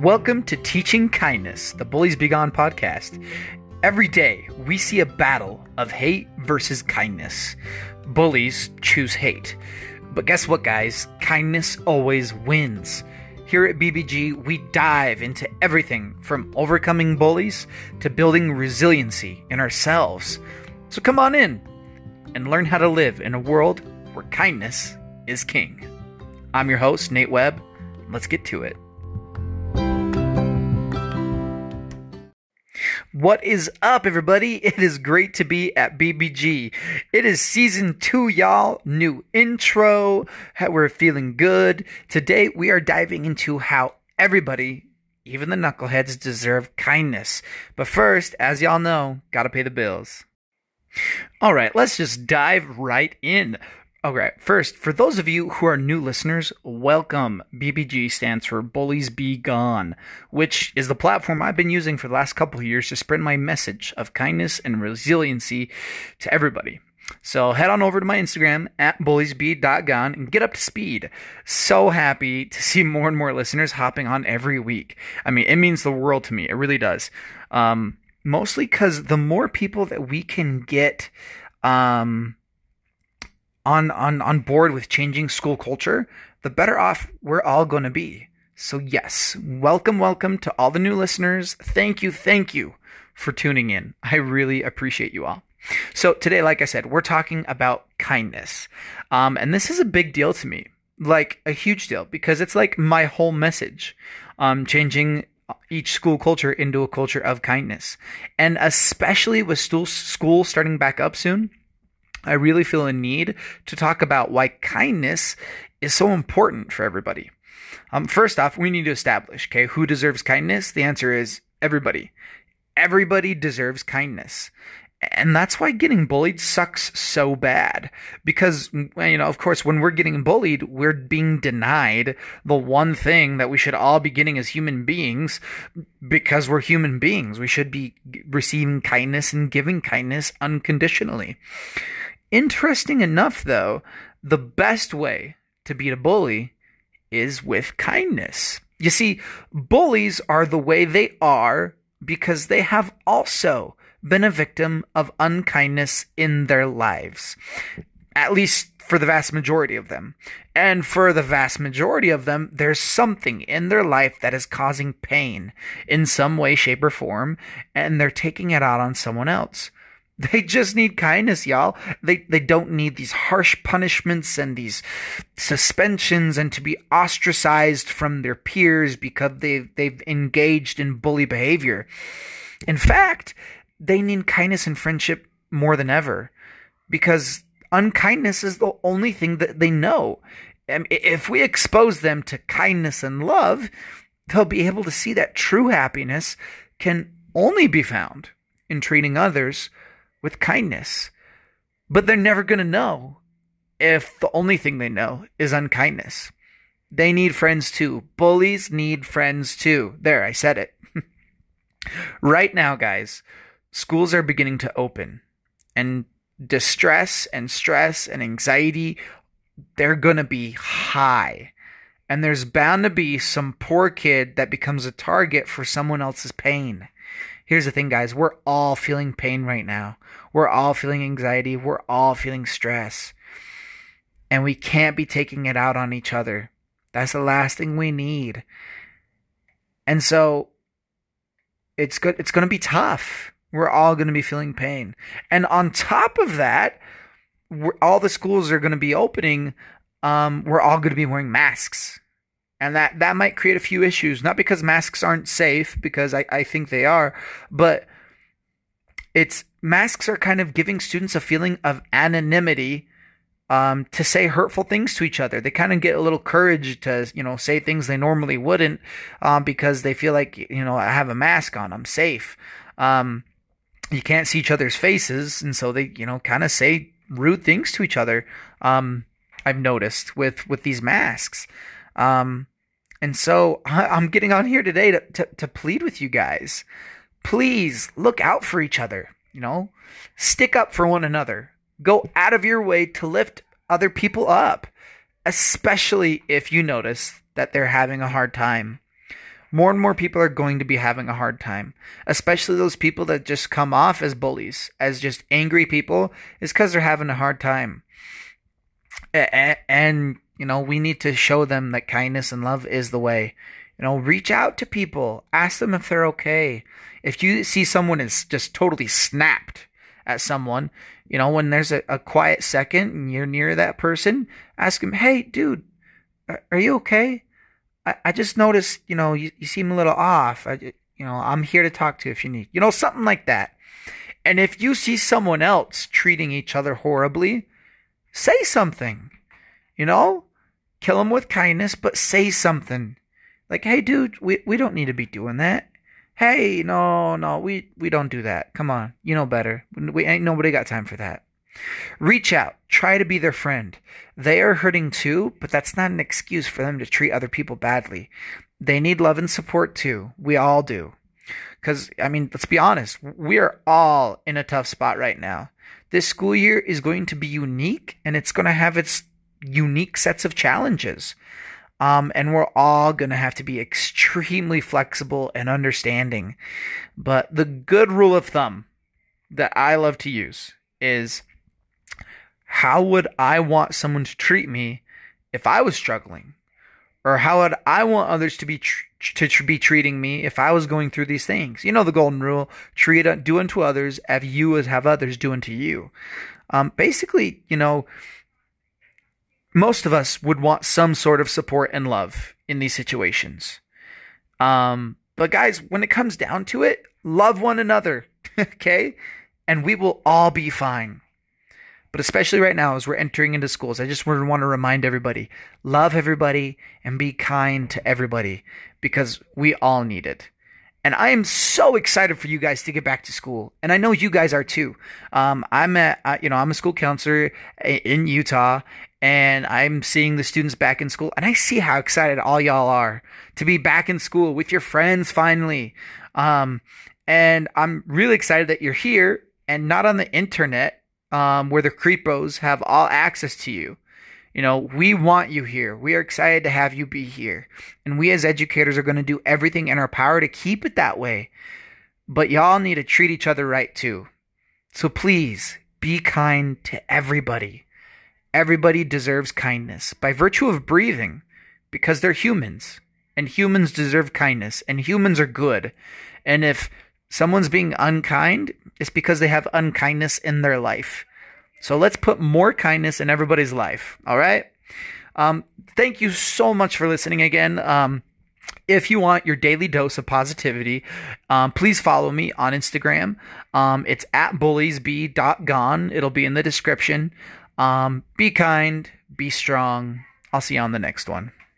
Welcome to Teaching Kindness, the Bullies Be Gone podcast. Every day, we see a battle of hate versus kindness. Bullies choose hate. But guess what, guys? Kindness always wins. Here at BBG, we dive into everything from overcoming bullies to building resiliency in ourselves. So come on in and learn how to live in a world where kindness is king. I'm your host, Nate Webb. Let's get to it. What is up, everybody? It is great to be at BBG. It is season two, y'all. New intro. We're feeling good. Today, we are diving into how everybody, even the knuckleheads, deserve kindness. But first, as y'all know, gotta pay the bills. All right, let's just dive right in. Okay, first, for those of you who are new listeners, welcome. BBG stands for Bullies Be Gone, which is the platform I've been using for the last couple of years to spread my message of kindness and resiliency to everybody. So head on over to my Instagram at bulliesbe.gone and get up to speed. So happy to see more and more listeners hopping on every week. I mean, it means the world to me. It really does. Um, mostly because the more people that we can get, um, on on on board with changing school culture, the better off we're all going to be. So yes, welcome welcome to all the new listeners. Thank you, thank you for tuning in. I really appreciate you all. So today, like I said, we're talking about kindness. Um, and this is a big deal to me. Like a huge deal because it's like my whole message. Um, changing each school culture into a culture of kindness. And especially with school, school starting back up soon, I really feel a need to talk about why kindness is so important for everybody. Um, first off, we need to establish, okay, who deserves kindness? The answer is everybody. Everybody deserves kindness. And that's why getting bullied sucks so bad. Because, you know, of course, when we're getting bullied, we're being denied the one thing that we should all be getting as human beings because we're human beings. We should be receiving kindness and giving kindness unconditionally. Interesting enough, though, the best way to beat a bully is with kindness. You see, bullies are the way they are because they have also been a victim of unkindness in their lives. At least for the vast majority of them. And for the vast majority of them, there's something in their life that is causing pain in some way, shape, or form, and they're taking it out on someone else. They just need kindness, y'all. They they don't need these harsh punishments and these suspensions and to be ostracized from their peers because they they've engaged in bully behavior. In fact, they need kindness and friendship more than ever because unkindness is the only thing that they know. And if we expose them to kindness and love, they'll be able to see that true happiness can only be found in treating others with kindness. But they're never going to know if the only thing they know is unkindness. They need friends too. Bullies need friends too. There, I said it. right now, guys, schools are beginning to open, and distress and stress and anxiety, they're going to be high. And there's bound to be some poor kid that becomes a target for someone else's pain. Here's the thing, guys. We're all feeling pain right now. We're all feeling anxiety. We're all feeling stress. And we can't be taking it out on each other. That's the last thing we need. And so it's good it's going to be tough. We're all going to be feeling pain. And on top of that, all the schools are going to be opening um, we're all going to be wearing masks and that that might create a few issues not because masks aren't safe because i, I think they are but it's masks are kind of giving students a feeling of anonymity um, to say hurtful things to each other. They kind of get a little courage to, you know, say things they normally wouldn't um, because they feel like, you know, I have a mask on, I'm safe. Um, you can't see each other's faces, and so they, you know, kind of say rude things to each other. Um, I've noticed with with these masks. Um, and so I'm getting on here today to, to, to plead with you guys. Please look out for each other, you know, stick up for one another. Go out of your way to lift other people up, especially if you notice that they're having a hard time. more and more people are going to be having a hard time, especially those people that just come off as bullies, as just angry people, is because they're having a hard time. And, you know, we need to show them that kindness and love is the way. You know, reach out to people, ask them if they're okay. If you see someone is just totally snapped at someone, you know, when there's a, a quiet second and you're near that person, ask them, hey, dude, are you okay? I, I just noticed, you know, you, you seem a little off. I, you know, I'm here to talk to you if you need, you know, something like that. And if you see someone else treating each other horribly, say something, you know, kill them with kindness, but say something like, hey, dude, we, we don't need to be doing that. Hey, no, no, we, we don't do that. Come on. You know better. We ain't nobody got time for that. Reach out. Try to be their friend. They are hurting too, but that's not an excuse for them to treat other people badly. They need love and support too. We all do. Because, I mean, let's be honest, we are all in a tough spot right now. This school year is going to be unique and it's going to have its unique sets of challenges. Um, and we're all going to have to be extremely flexible and understanding. But the good rule of thumb that I love to use is how would I want someone to treat me if I was struggling? Or how would I want others to be to be treating me if I was going through these things? You know the golden rule: treat do unto others as you as have others do unto you. Um, basically, you know, most of us would want some sort of support and love in these situations. Um, but guys, when it comes down to it, love one another, okay? And we will all be fine. But especially right now, as we're entering into schools, I just want to remind everybody love everybody and be kind to everybody because we all need it. And I am so excited for you guys to get back to school, and I know you guys are too. Um, I'm uh, you know, I'm a school counselor in Utah, and I'm seeing the students back in school, and I see how excited all y'all are to be back in school with your friends finally. Um, and I'm really excited that you're here and not on the internet um, where the creepos have all access to you. You know, we want you here. We are excited to have you be here. And we as educators are going to do everything in our power to keep it that way. But y'all need to treat each other right too. So please be kind to everybody. Everybody deserves kindness by virtue of breathing because they're humans and humans deserve kindness and humans are good. And if someone's being unkind, it's because they have unkindness in their life. So let's put more kindness in everybody's life. All right. Um, thank you so much for listening again. Um, if you want your daily dose of positivity, um, please follow me on Instagram. Um, it's at bulliesbe.gone. It'll be in the description. Um, be kind, be strong. I'll see you on the next one.